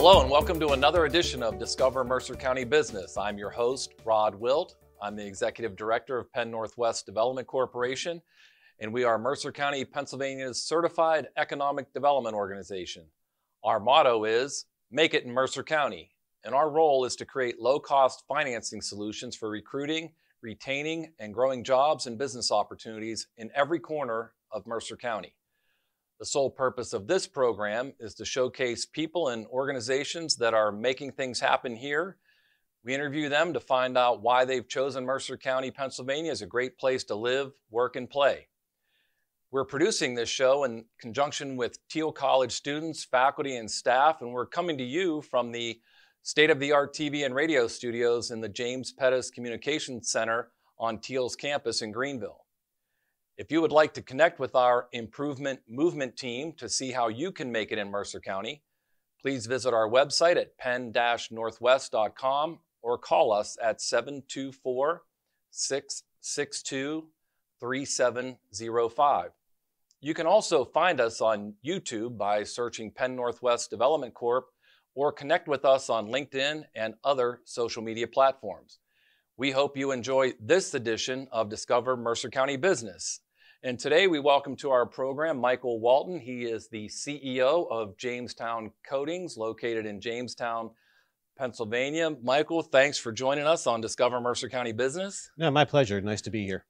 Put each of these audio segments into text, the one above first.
Hello, and welcome to another edition of Discover Mercer County Business. I'm your host, Rod Wilt. I'm the Executive Director of Penn Northwest Development Corporation, and we are Mercer County, Pennsylvania's certified economic development organization. Our motto is Make it in Mercer County, and our role is to create low cost financing solutions for recruiting, retaining, and growing jobs and business opportunities in every corner of Mercer County. The sole purpose of this program is to showcase people and organizations that are making things happen here. We interview them to find out why they've chosen Mercer County, Pennsylvania as a great place to live, work, and play. We're producing this show in conjunction with Thiel College students, faculty, and staff, and we're coming to you from the state of the art TV and radio studios in the James Pedas Communications Center on Thiel's campus in Greenville. If you would like to connect with our improvement movement team to see how you can make it in Mercer County, please visit our website at penn-northwest.com or call us at 724 662 3705. You can also find us on YouTube by searching Penn Northwest Development Corp or connect with us on LinkedIn and other social media platforms. We hope you enjoy this edition of Discover Mercer County Business. And today we welcome to our program Michael Walton. He is the CEO of Jamestown Coatings, located in Jamestown, Pennsylvania. Michael, thanks for joining us on Discover Mercer County Business. No, my pleasure. Nice to be here.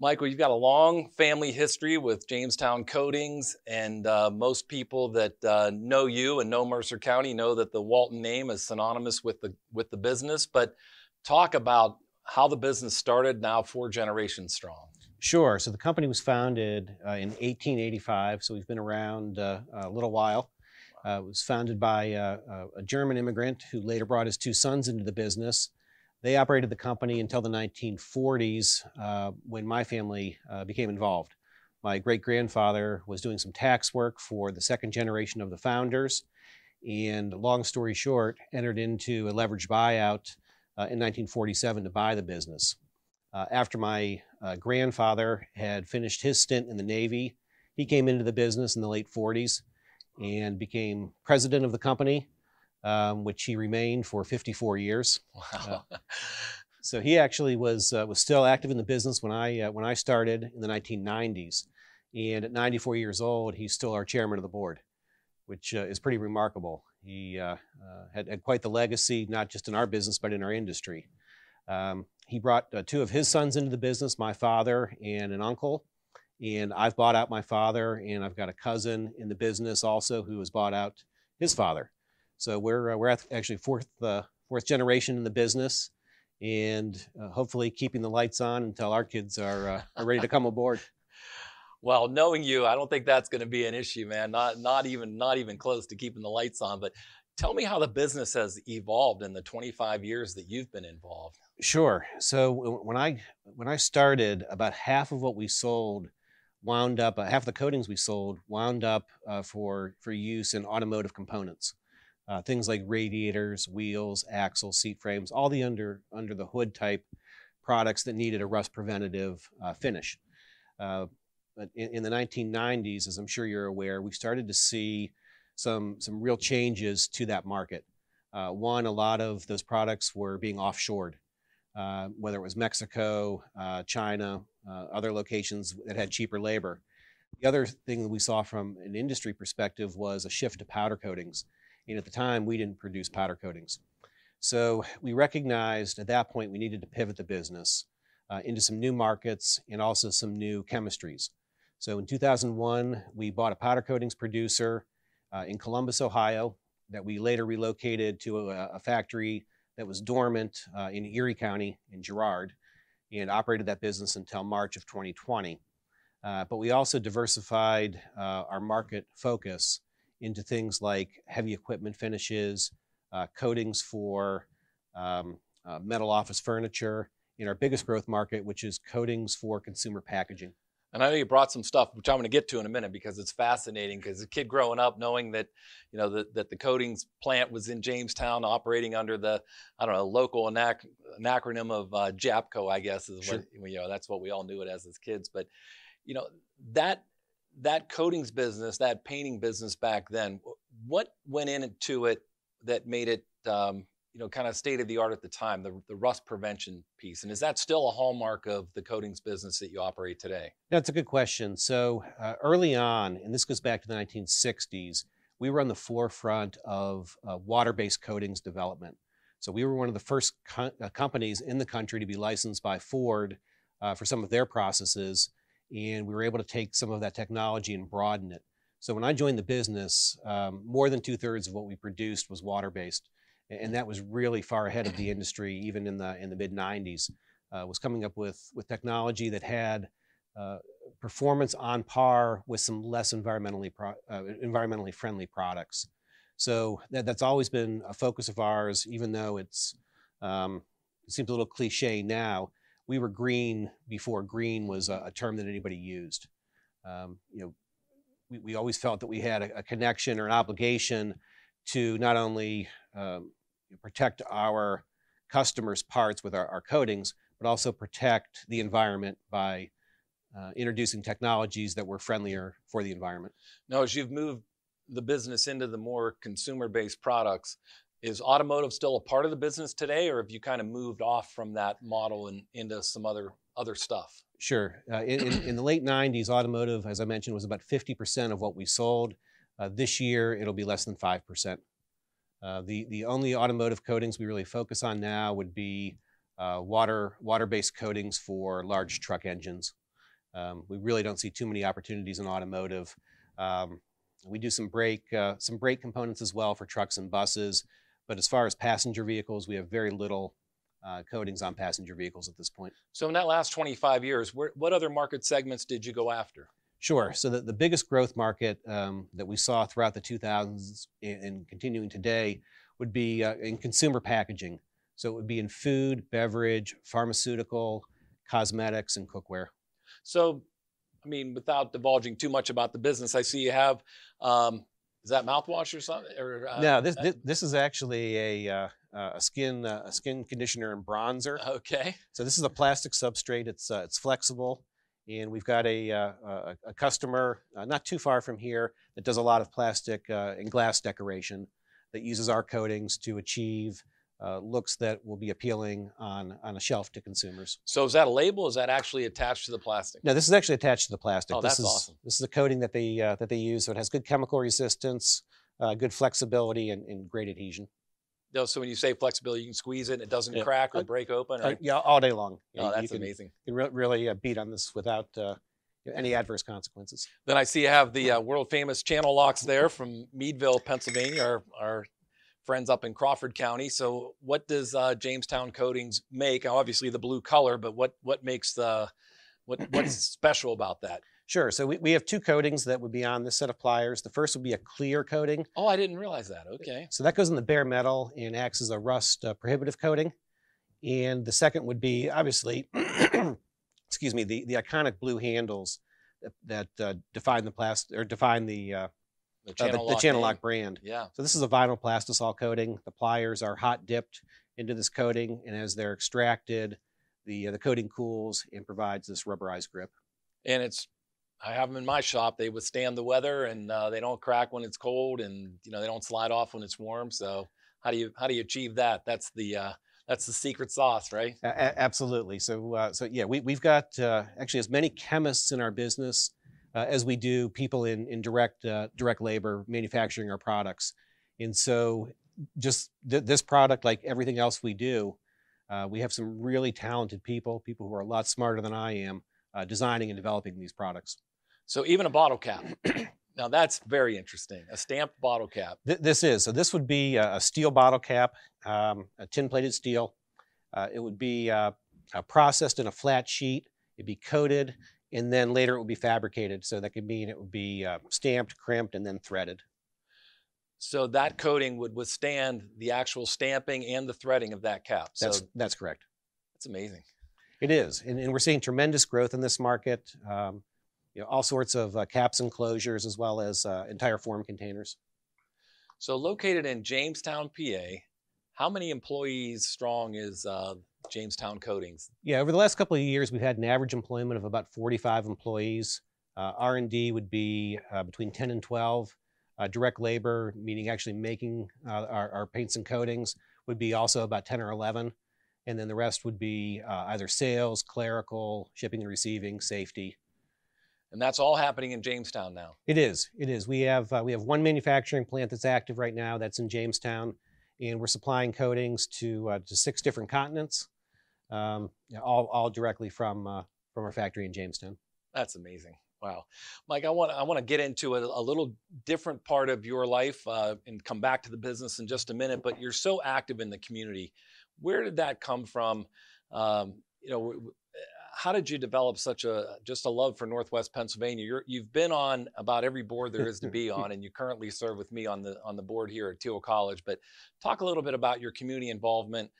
Michael, you've got a long family history with Jamestown Coatings, and uh, most people that uh, know you and know Mercer County know that the Walton name is synonymous with the with the business. But talk about how the business started now four generations strong. Sure. So the company was founded uh, in 1885, so we've been around uh, a little while. Uh, it was founded by uh, uh, a German immigrant who later brought his two sons into the business. They operated the company until the 1940s uh, when my family became involved. My great grandfather was doing some tax work for the second generation of the founders, and long story short, entered into a leveraged buyout in 1947 to buy the business. Uh, after my uh, grandfather had finished his stint in the Navy, he came into the business in the late 40s and became president of the company, um, which he remained for 54 years. Wow. Uh, so he actually was uh, was still active in the business when I uh, when I started in the 1990s, and at 94 years old, he's still our chairman of the board, which uh, is pretty remarkable. He had, had quite the legacy, not just in our business but in our industry. Um, he brought uh, two of his sons into the business, my father and an uncle. And I've bought out my father, and I've got a cousin in the business also who has bought out his father. So we're uh, we're actually fourth uh, fourth generation in the business, and uh, hopefully keeping the lights on until our kids are uh, are ready to come aboard. Well, knowing you, I don't think that's going to be an issue, man. Not not even not even close to keeping the lights on. But tell me how the business has evolved in the 25 years that you've been involved. Sure. So when I when I started, about half of what we sold wound up uh, half of the coatings we sold wound up uh, for for use in automotive components, uh, things like radiators, wheels, axles, seat frames, all the under under the hood type products that needed a rust preventative uh, finish. Uh, but in, in the 1990s, as I'm sure you're aware, we started to see some some real changes to that market. Uh, one, a lot of those products were being offshored. Uh, whether it was Mexico, uh, China, uh, other locations that had cheaper labor. The other thing that we saw from an industry perspective was a shift to powder coatings. And at the time, we didn't produce powder coatings. So we recognized at that point we needed to pivot the business uh, into some new markets and also some new chemistries. So in 2001, we bought a powder coatings producer uh, in Columbus, Ohio, that we later relocated to a, a factory that was dormant uh, in Erie County in Girard and operated that business until March of 2020. Uh, but we also diversified uh, our market focus into things like heavy equipment finishes, uh, coatings for um, uh, metal office furniture, in our biggest growth market, which is coatings for consumer packaging. And I know you brought some stuff, which I'm going to get to in a minute because it's fascinating. Because a kid growing up, knowing that, you know, that, that the coatings plant was in Jamestown, operating under the, I don't know, local anac- an acronym of uh, JAPCO, I guess is sure. what you know. That's what we all knew it as as kids. But, you know, that that coatings business, that painting business back then, what went into it that made it um, you know kind of state of the art at the time, the, the rust prevention piece, and is that still a hallmark of the coatings business that you operate today? That's a good question. So uh, early on, and this goes back to the 1960s, we were on the forefront of uh, water-based coatings development. So we were one of the first co- uh, companies in the country to be licensed by Ford uh, for some of their processes, and we were able to take some of that technology and broaden it. So when I joined the business, um, more than two thirds of what we produced was water-based, and that was really far ahead of the industry, even in the in the mid 90s. Uh, was coming up with with technology that had uh, performance on par with some less environmentally pro- uh, environmentally friendly products. So that, that's always been a focus of ours, even though it's um, it seems a little cliche now. We were green before green was a, a term that anybody used. Um, you know, we, we always felt that we had a, a connection or an obligation to not only um, protect our customers' parts with our, our coatings, but also protect the environment by uh, introducing technologies that were friendlier for the environment. Now, as you've moved the business into the more consumer-based products, is automotive still a part of the business today, or have you kind of moved off from that model and into some other other stuff? Sure. Uh, in, in, the late 90s, automotive, as I mentioned, was about 50% of what we sold. Uh, this year, it'll be less than 5%. Uh, the, the only automotive coatings we really focus on now would be uh, water, water-based coatings for large truck engines. Um, we really don't see too many opportunities in automotive. Um, we do some brake, uh, some brake components as well for trucks and buses, but as far as passenger vehicles, we have very little uh, coatings on passenger vehicles at this point. So in that last 25 years, where, what other market segments did you go after? Sure. So the, the biggest growth market um, that we saw throughout the 2000s and, continuing today would be uh, in consumer packaging. So it would be in food, beverage, pharmaceutical, cosmetics, and cookware. So, I mean, without divulging too much about the business, I see you have. Um, is that mouthwash or something? Or, uh, no, this, this, this is actually a uh, a skin uh, a skin conditioner and bronzer. Okay. So this is a plastic substrate. It's uh, it's flexible. And we've got a, uh, a, a customer uh, not too far from here that does a lot of plastic uh, and glass decoration that uses our coatings to achieve uh, looks that will be appealing on, on a shelf to consumers. So is that a label? Is that actually attached to the plastic? No, this is actually attached to the plastic. Oh, this that's is, awesome. This is a coating that they, uh, that they use. So it has good chemical resistance, uh, good flexibility, and, and great adhesion. No, so when you say flexibility, you can squeeze it and it doesn't yeah. crack or break open? Or... Yeah, all day long. Oh, you, that's you can, amazing. You can re- really uh, beat on this without uh, any adverse consequences. Then I see you have the uh, world famous Channellocks there from Meadville, Pennsylvania, our, our friends up in Crawford County. So what does uh, Jamestown Coatings make? Obviously the blue color, but what, what makes the, what, what's special about that? Sure. So we, we have two coatings that would be on this set of pliers. The first would be a clear coating. Oh, I didn't realize that. Okay. So that goes in the bare metal and acts as a rust uh, prohibitive coating. And the second would be obviously, excuse me, the, the iconic blue handles that, that uh, define the plastic or define the uh, the channel, uh, the, the Channellock brand. Yeah. So this is a vinyl plastisol coating. The pliers are hot dipped into this coating, and as they're extracted, the uh, the coating cools and provides this rubberized grip. And it's I have them in my shop. They withstand the weather and uh, they don't crack when it's cold, and you know they don't slide off when it's warm. So how do you how do you achieve that? That's the uh, that's the secret sauce, right? A- absolutely. So uh, so yeah, we we've got uh, actually as many chemists in our business uh, as we do people in in direct uh, direct labor manufacturing our products, and so just th- this product, like everything else we do, we have some really talented people, people who are a lot smarter than I am. designing and developing these products. So even a bottle cap. now that's very interesting. A stamped bottle cap. Th- this is. So this would be a, steel bottle cap, um, a tin-plated steel. Uh, it would be uh, uh, processed in a flat sheet. It'd be coated, and then later it would be fabricated. So that could mean it would be uh, stamped, crimped, and then threaded. So that coating would withstand the actual stamping and the threading of that cap. That's so that's correct. That's amazing. It is, and, and we're seeing tremendous growth in this market. Um, you know, all sorts of uh, caps and closures as well as uh, entire form containers. So located in Jamestown, PA, how many employees strong is uh, Jamestown Coatings? Yeah, over the last couple of years, we've had an average employment of about 45 employees. Uh, R&D would be uh, between 10 and 12. Uh, direct labor, meaning actually making uh, our, our, paints and coatings, would be also about 10 or 11. And then the rest would be uh, either sales, clerical, shipping and receiving, safety. And that's all happening in Jamestown now. It is. It is. We have uh, we have one manufacturing plant that's active right now. That's in Jamestown, and we're supplying coatings to uh, to six different continents, um, all all directly from uh, from our factory in Jamestown. That's amazing. Wow, Mike, I want I want to get into a, a, little different part of your life uh, and come back to the business in just a minute. But you're so active in the community. Where did that come from? Um, you know, how did you develop such a just a love for Northwest Pennsylvania? You're, you've been on about every board there is to be on, and you currently serve with me on the on the board here at Thiel College. But talk a little bit about your community involvement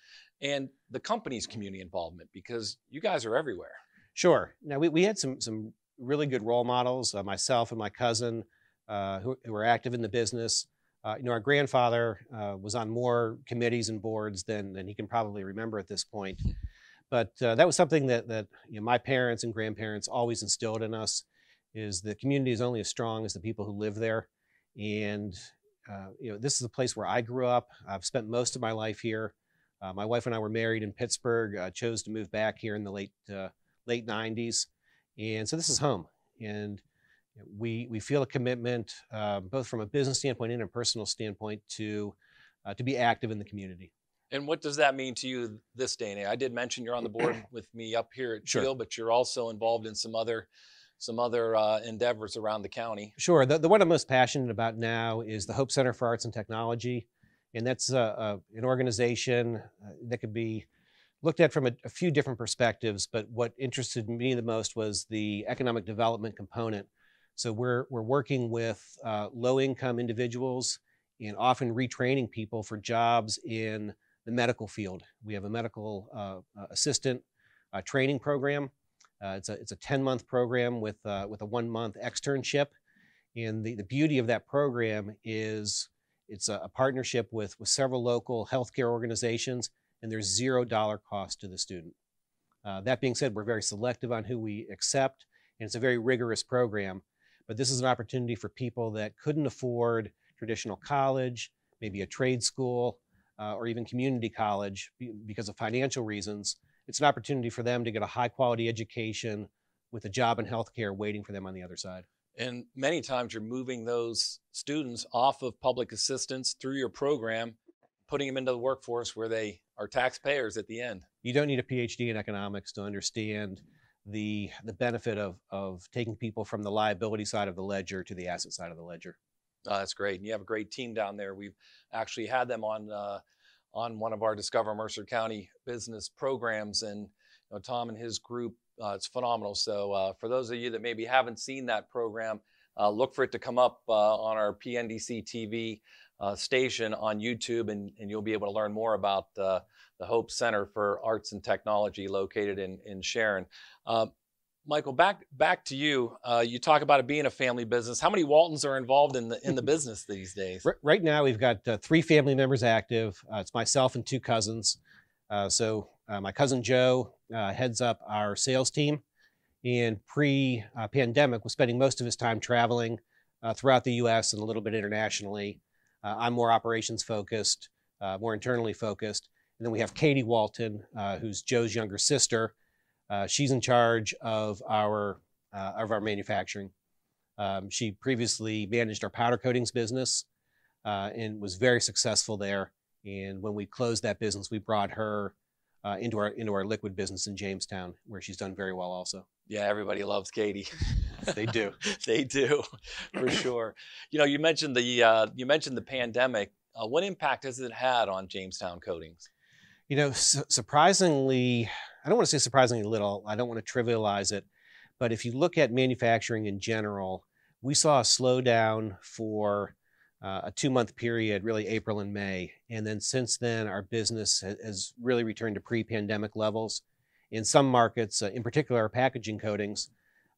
and the company's community involvement because you guys are everywhere. Sure. Now we, we had some some really good role models. Uh, myself and my cousin, uh, who, who, were active in the business. Uh, you know, our grandfather uh, was on more committees and boards than than he can probably remember at this point. But uh, that was something that that you know, my parents and grandparents always instilled in us: is the community is only as strong as the people who live there. And uh, you know, this is a place where I grew up. I've spent most of my life here. my wife and I were married in Pittsburgh. chose to move back here in the late late 90s. And so this is home. And we, we feel a commitment, uh, both from a business standpoint and a personal standpoint, to, uh, to be active in the community. And what does that mean to you this day and age? I did mention you're on the board with me up here at sure. but you're also involved in some other some other uh, endeavors around the county. Sure. The, the one I'm most passionate about now is the Hope Center for Arts and Technology, and that's an organization uh, that could be looked at from a, a, few different perspectives, but what interested me the most was the economic development component. So we're, we're working with uh, low income individuals and often retraining people for jobs in the medical field. We have a medical uh, assistant training program. Uh, it's, a, it's a 10 month program with, uh, with a one month externship. And the, the beauty of that program is it's a, a partnership with, with several local healthcare organizations and there's zero dollar cost to the student. Uh, that being said, we're very selective on who we accept, and it's a very rigorous program. But this is an opportunity for people that couldn't afford traditional college, maybe a trade school, uh, or even community college because of financial reasons. It's an opportunity for them to get a high quality education with a job in healthcare waiting for them on the other side. And many times you're moving those students off of public assistance through your program, putting them into the workforce where they are taxpayers at the end. You don't need a PhD in economics to understand the the benefit of of taking people from the liability side of the ledger to the asset side of the ledger. Oh, that's great. And you have a great team down there. We've actually had them on uh, on one of our Discover Mercer County business programs, and you know, Tom and his group. Uh, it's phenomenal. So uh, for those of you that maybe haven't seen that program, uh, look for it to come up uh, on our PNDC TV uh, station on YouTube, and, and you'll be able to learn more about uh, the Hope Center for Arts and Technology located in, in Sharon. Uh, Michael, back back to you. Uh, you talk about it being a family business. How many Waltons are involved in the in the business these days? Right now, we've got uh, three family members active. Uh, it's myself and two cousins. so my cousin Joe heads up our sales team, and pre-pandemic was spending most of his time traveling throughout the U.S. and a little bit internationally. Uh, I'm more operations focused, uh, more internally focused. And then we have Katie Walton, uh, who's Joe's younger sister. She's in charge of our of our manufacturing. Um, she previously managed our powder coatings business and was very successful there. And when we closed that business, we brought her uh, into our into our liquid business in Jamestown, where she's done very well also. Yeah, everybody loves Katie. they do. they do, for sure. You know, you mentioned the uh, you mentioned the pandemic. Uh, what impact has it had on Jamestown Coatings? You know, su- surprisingly, I don't want to say surprisingly little. I don't want to trivialize it, but if you look at manufacturing in general, we saw a slowdown for uh, a two month period, really April and May. And then since then, our business has really returned to pre pandemic levels. In some markets, uh, in particular, our packaging coatings,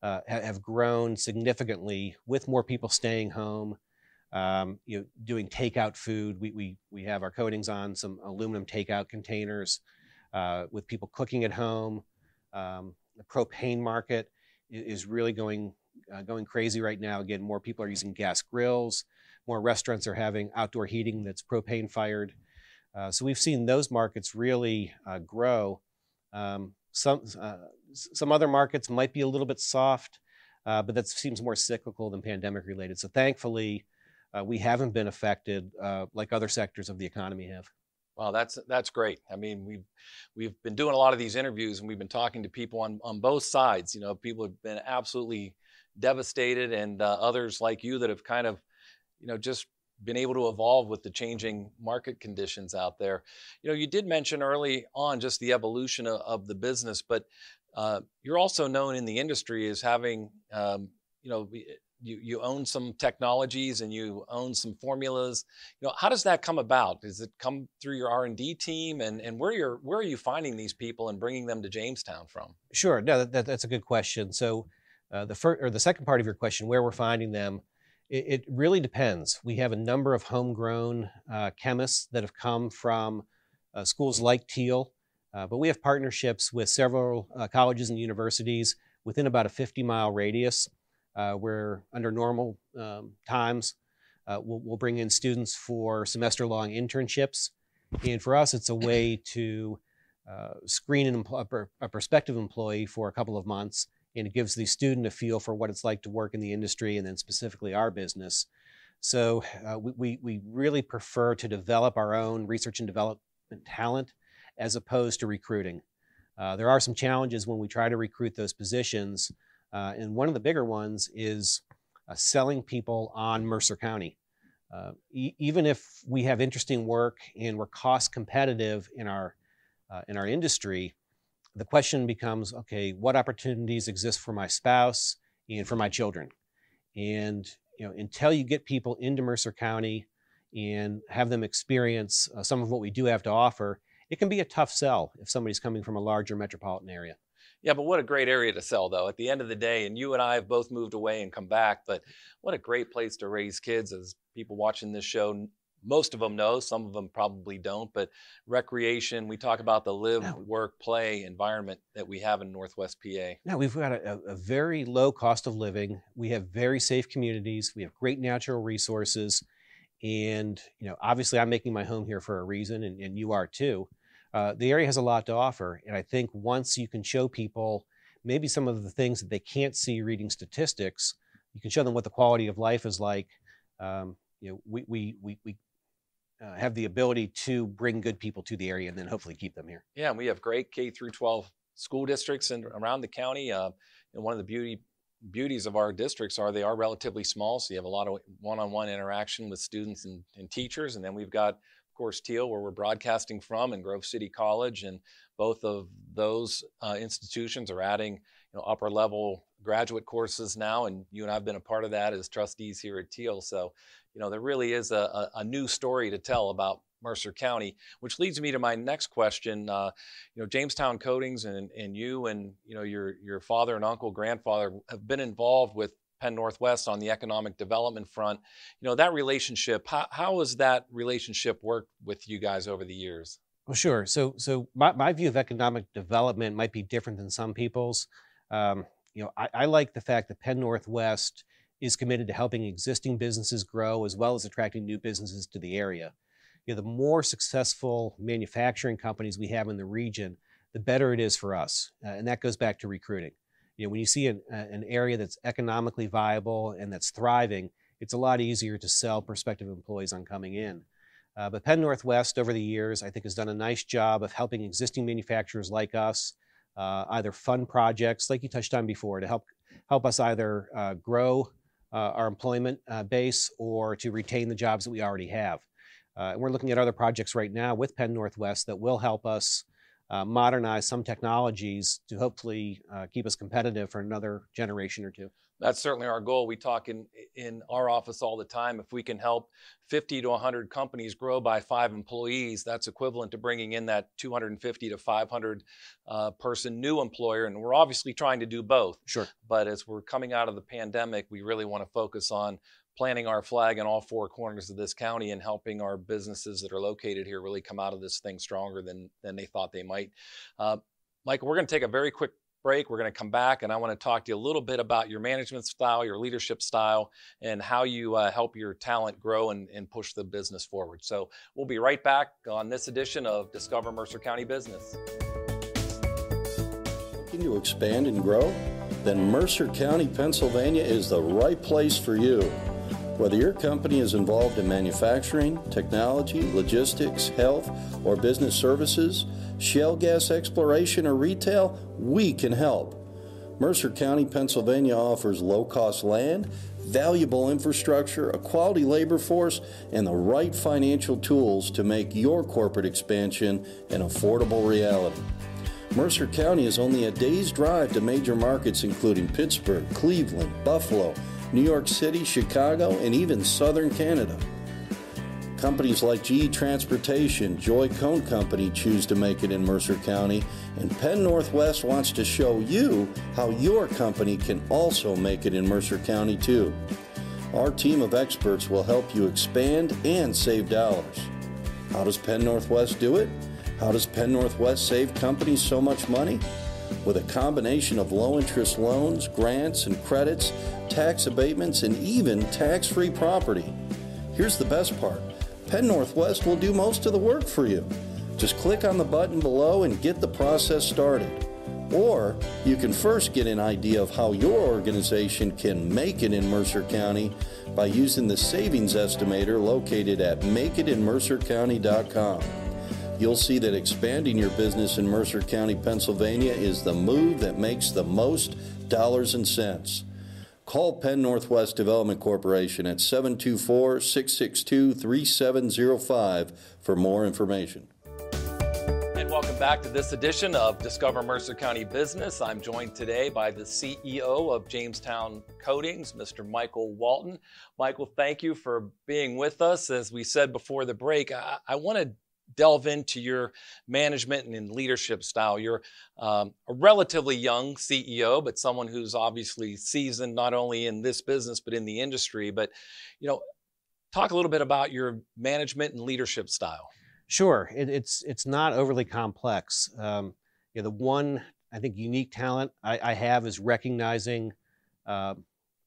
uh, have grown significantly with more people staying home, um, you know, doing takeout food. We, we, we have our coatings on some aluminum takeout containers uh, with people cooking at home. Um, the propane market is really going, uh, going crazy right now. Again, more people are using gas grills. More restaurants are having outdoor heating that's propane fired. Uh, so we've seen those markets really uh, grow. Um, some uh, some other markets might be a little bit soft, uh, but that seems more cyclical than pandemic related. So thankfully, we haven't been affected like other sectors of the economy have. Wow, that's that's great. I mean, we've we've been doing a lot of these interviews, and we've been talking to people on on both sides. You know, people have been absolutely devastated, and uh, others like you that have kind of, you know, just been able to evolve with the changing market conditions out there. You know, you did mention early on just the evolution of, of the business, but uh, you're also known in the industry as having, um, you know, you, you own some technologies and you own some formulas. You know, how does that come about? Does it come through your R and D team, and and where you're where are you finding these people and bringing them to Jamestown from? Sure, no, that, that's a good question. So, uh, the first or the second part of your question, where we're finding them, it, it really depends. We have a number of homegrown uh, chemists that have come from uh, schools like Thiel, uh, but we have partnerships with several uh, colleges and universities within about a 50 mile radius, uh, where under normal um, times, uh, we'll, we'll, bring in students for semester long internships. And for us, it's a way to screen an, a prospective employee for a couple of months and it gives the student a feel for what it's like to work in the industry and then specifically our business. So uh, we, we really prefer to develop our own research and development talent as opposed to recruiting. Uh, there are some challenges when we try to recruit those positions, uh, and one of the bigger ones is uh, selling people on Mercer County. Uh, e even if we have interesting work and we're cost competitive in our uh, in our industry, the question becomes okay, what opportunities exist for my spouse and for my children? And you know, until you get people into Mercer County and have them experience uh, some of what we do have to offer, it can be a tough sell if somebody's coming from a larger metropolitan area. Yeah, but what a great area to sell, though. At the end of the day, and you and I have both moved away and come back, but what a great place to raise kids as people watching this show most of them know, some of them probably don't, but recreation, we talk about the live, no. work, play environment that we have in Northwest PA. Now, we've got a, a, very low cost of living. We have very safe communities. We have great natural resources. And, you know, obviously I'm making my home here for a reason, and, and you are too. Uh, the area has a lot to offer. And I think once you can show people maybe some of the things that they can't see reading statistics, you can show them what the quality of life is like. Um, you know, we, we, we, we uh, have the ability to bring good people to the area and then hopefully keep them here. Yeah, and we have great K through 12 school districts and around the county. Uh, and one of the beauty beauties of our districts are they are relatively small, so you have a lot of one-on-one interaction with students and, and teachers. And then we've got, course, Thiel, where we're broadcasting from, and Grove City College, and both of those uh, institutions are adding you know, upper level graduate courses now, and you and I've been a part of that as trustees here at Thiel. So you know, there really is a, a, a new story to tell about Mercer County, which leads me to my next question. Uh, you know, Jamestown Coatings and, and you and you know your your father and uncle, grandfather have been involved with Penn Northwest on the economic development front. You know, that relationship. How how has that relationship worked with you guys over the years? Well, sure. So so my, my view of economic development might be different than some people's. Um, you know, I, I like the fact that Penn Northwest is committed to helping existing businesses grow as well as attracting new businesses to the area. You know, the more successful manufacturing companies we have in the region, the better it is for us. Uh, and that goes back to recruiting. You know, when you see an, an area that's economically viable and that's thriving, it's a lot easier to sell prospective employees on coming in. Uh, but Penn Northwest, over the years, I think has done a nice job of helping existing manufacturers like us uh, either fund projects, like you touched on before, to help help us either uh, grow uh, our employment uh, base or to retain the jobs that we already have. Uh, and we're looking at other projects right now with Penn Northwest that will help us uh, modernize some technologies to hopefully uh, keep us competitive for another generation or two that's certainly our goal. We talk in in our office all the time. If we can help 50 to 100 companies grow by five employees, that's equivalent to bringing in that 250 to 500 uh, person new employer. And we're obviously trying to do both. Sure. But as we're coming out of the pandemic, we really want to focus on planting our flag in all four corners of this county and helping our businesses that are located here really come out of this thing stronger than than they thought they might. Uh, Michael, we're going to take a very quick break. We're going to come back and I want to talk to you a little bit about your management style, your leadership style, and how you uh, help your talent grow and, and push the business forward. So we'll be right back on this edition of Discover Mercer County Business. Looking to expand and grow? Then Mercer County, Pennsylvania is the right place for you. Whether your company is involved in manufacturing, technology, logistics, health, or business services, shale gas exploration, or retail, we can help. Mercer County, Pennsylvania offers low cost land, valuable infrastructure, a quality labor force, and the right financial tools to make your corporate expansion an affordable reality. Mercer County is only a day's drive to major markets including Pittsburgh, Cleveland, Buffalo, New York City, Chicago, and even southern Canada. Companies like GE Transportation, Joy Cone Company choose to make it in Mercer County, and Penn Northwest wants to show you how your company can also make it in Mercer County too. Our team of experts will help you expand and save dollars. How does Penn Northwest do it? How does Penn Northwest save companies so much money? With a combination of low interest loans, grants, and credits, tax abatements, and even tax free property. Here's the best part Penn Northwest will do most of the work for you. Just click on the button below and get the process started. Or you can first get an idea of how your organization can make it in Mercer County by using the savings estimator located at makeitinmercercounty.com. You'll see that expanding your business in Mercer County, Pennsylvania is the move that makes the most dollars and cents. Call Penn Northwest Development Corporation at 724 662 3705 for more information. And welcome back to this edition of Discover Mercer County Business. I'm joined today by the CEO of Jamestown Coatings, Mr. Michael Walton. Michael, thank you for being with us. As we said before the break, I, I want to delve into your management and in leadership style. You're um, a relatively young CEO, but someone who's obviously seasoned not only in this business but in the industry. But you know, talk a little bit about your management and leadership style. Sure, it, it's it's not overly complex. Um, you know, the one I think unique talent I, I have is recognizing uh,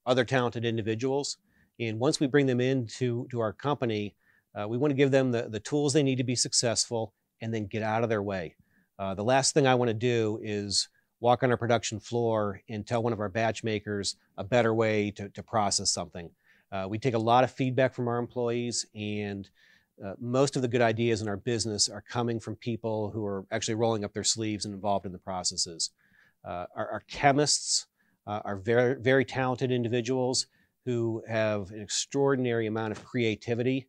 other talented individuals, and once we bring them into to our company uh, we want to give them the, the tools they need to be successful and then get out of their way. Uh, the last thing I want to do is walk on our production floor and tell one of our batch makers a better way to, to process something. Uh, we take a lot of feedback from our employees, and uh, most of the good ideas in our business are coming from people who are actually rolling up their sleeves and involved in the processes. Uh, our, our, chemists uh, are very, very talented individuals who have an extraordinary amount of creativity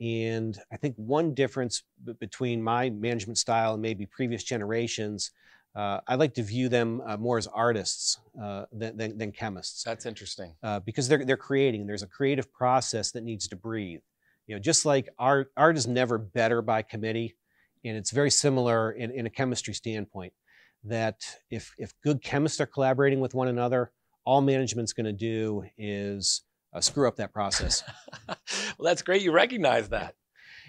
and I think one difference b- between my management style and maybe previous generations, uh, I like to view them uh, more as artists uh, than, than, than, chemists. That's interesting. Uh, because they're, they're creating. There's a creative process that needs to breathe. You know, just like art, art is never better by committee. And it's very similar in, in a chemistry standpoint that if, if good chemists are collaborating with one another, all management's going to do is uh, screw up that process. well, that's great. You recognize that.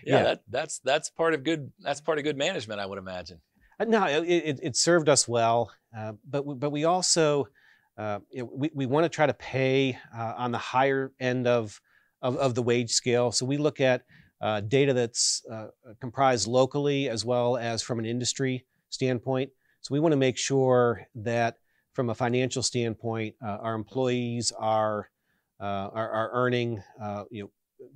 Yeah, yeah. That, that's that's part of good. That's part of good management, I would imagine. Uh, no, it, it, served us well, uh, but we, but we also uh, we, we want to try to pay uh, on the higher end of, of, of the wage scale. So we look at uh, data that's comprised locally as well as from an industry standpoint. So we want to make sure that from a financial standpoint, our employees are uh, are, are, earning uh, you know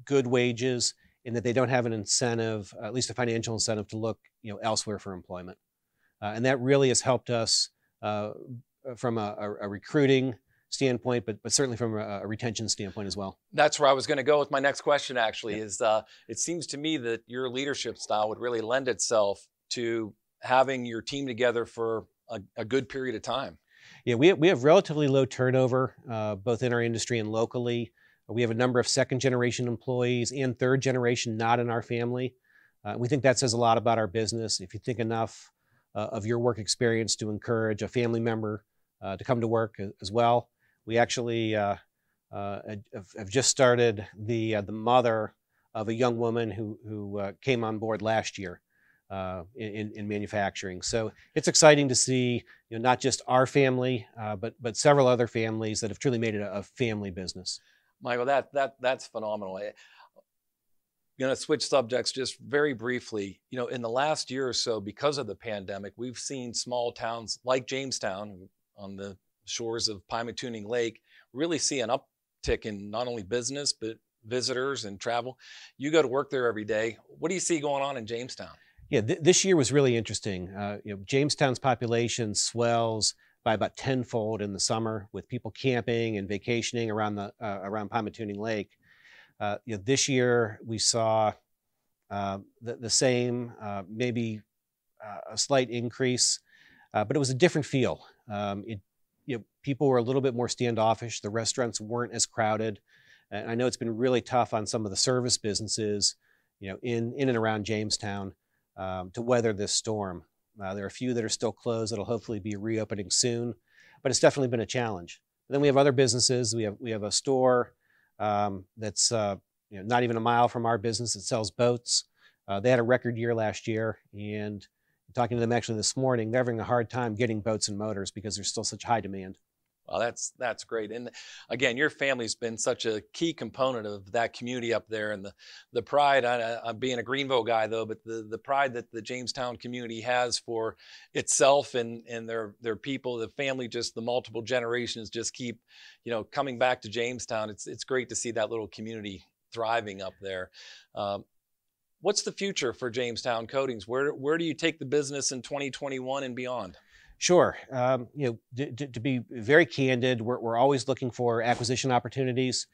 good wages and that they don't have an incentive, at least a financial incentive, to look you know elsewhere for employment. Uh, and that really has helped us from a, a, recruiting standpoint, but but certainly from a, a, retention standpoint as well. That's where I was going to go with my next question. Actually, yeah. is uh, it seems to me that your leadership style would really lend itself to having your team together for a, a good period of time. Yeah, we, we have relatively low turnover, uh, both in our industry and locally. We have a number of second generation employees and third generation not in our family. Uh, we think that says a lot about our business. If you think enough uh, of your work experience to encourage a family member uh, to come to work as well, we actually uh, uh, have just started the the mother of a young woman who who came on board last year. uh, in, in, manufacturing. So it's exciting to see, you know, not just our family, uh, but but several other families that have truly made it a, a family business. Michael, that that that's phenomenal. I'm going to switch subjects just very briefly. You know, in the last year or so, because of the pandemic, we've seen small towns like Jamestown on the shores of Pymatuning Lake really see an uptick in not only business but visitors and travel. You go to work there every day. What do you see going on in Jamestown? Yeah, th- this year was really interesting. Uh, you know, Jamestown's population swells by about tenfold in the summer, with people camping and vacationing around the uh, around Pymatuning Lake. Uh, you know, this year we saw uh, the, the same, uh, maybe uh, a slight increase, but it was a different feel. Um, it, you know, people were a little bit more standoffish. The restaurants weren't as crowded. And I know it's been really tough on some of the service businesses, you know, in in and around Jamestown um, to weather this storm. Uh, there are a few that are still closed that'll hopefully be reopening soon, but it's definitely been a challenge. But then we have other businesses. We have we have a store um, that's uh, you know, not even a mile from our business that sells boats. Uh, they had a record year last year, and talking to them actually this morning, they're having a hard time getting boats and motors because there's still such high demand. Well, that's that's great. And again, your family's been such a key component of that community up there, and the the pride. I, am being a Greenville guy though, but the the pride that the Jamestown community has for itself and and their their people, the family, just the multiple generations, just keep, you know, coming back to Jamestown. It's it's great to see that little community thriving up there. Um, what's the future for Jamestown Coatings? Where where do you take the business in 2021 and beyond? Sure. Um, you know, to, to, be very candid, we're, we're always looking for acquisition opportunities.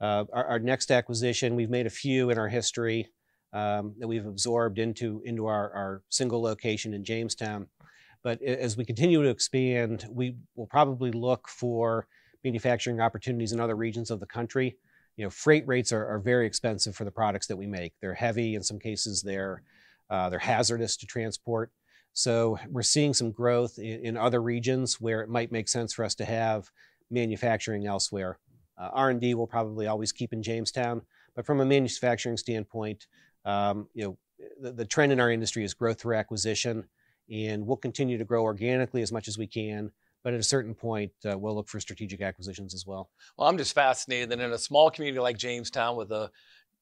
Uh, our, our, next acquisition, we've made a few in our history um, that we've absorbed into into our, our single location in Jamestown. But as we continue to expand, we will probably look for manufacturing opportunities in other regions of the country. You know, freight rates are, are very expensive for the products that we make. They're heavy. In some cases, they're uh, they're hazardous to transport. So we're seeing some growth in, in, other regions where it might make sense for us to have manufacturing elsewhere. Uh, R&D will probably always keep in Jamestown, but from a manufacturing standpoint, um, you know, the, the, trend in our industry is growth through acquisition, and we'll continue to grow organically as much as we can. But at a certain point, uh, we'll look for strategic acquisitions as well. Well, I'm just fascinated that in a small community like Jamestown, with a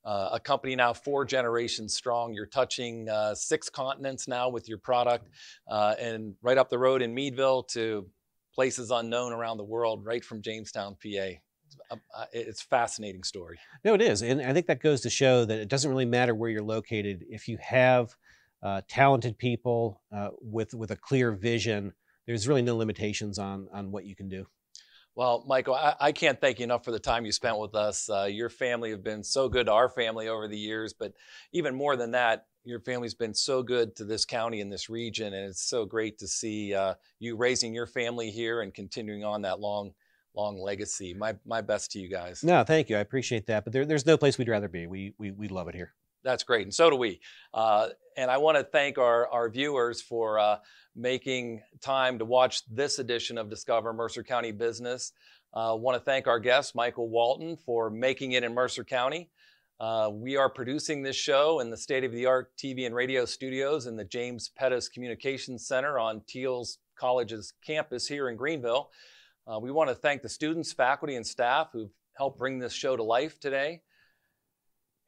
uh, a company now four generations strong. You're touching uh, six continents now with your product, uh, and right up the road in Meadville to places unknown around the world, right from Jamestown, PA. Um, uh, it's a fascinating story. No, it is, and I think that goes to show that it doesn't really matter where you're located if you have uh, talented people uh, with with a clear vision. There's really no limitations on on what you can do. Well, Michael, I, I, can't thank you enough for the time you spent with us. Uh, your family have been so good to our family over the years, but even more than that, your family's been so good to this county and this region, and it's so great to see uh, you raising your family here and continuing on that long, long legacy. My my best to you guys. No, thank you. I appreciate that, but there, there's no place we'd rather be. We we we love it here. That's great, and so do we. Uh, and I want to thank our, our viewers for uh, making time to watch this edition of Discover Mercer County Business. I uh, want to thank our guest, Michael Walton, for making it in Mercer County. Uh, we are producing this show in the state of the art TV and radio studios in the James Pedas Communications Center on Thiels College's campus here in Greenville. Uh, we want to thank the students, faculty, and staff who've helped bring this show to life today.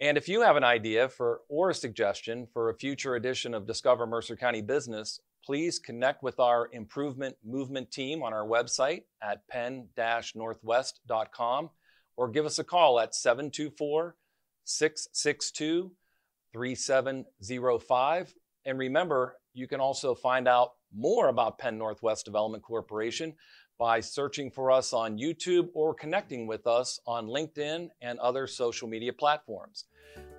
And if you have an idea for or a suggestion for a future edition of Discover Mercer County Business, please connect with our improvement movement team on our website at penn-northwest.com or give us a call at 724 662 3705. And remember, you can also find out more about Penn Northwest Development Corporation by searching for us on YouTube or connecting with us on LinkedIn and other social media platforms.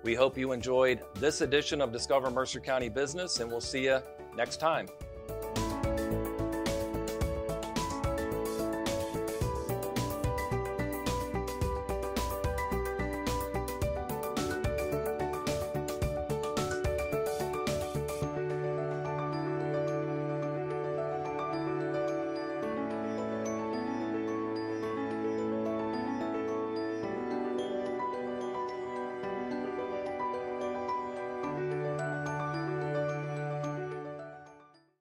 We hope you enjoyed this edition of Discover Mercer County Business, and we'll see you next time.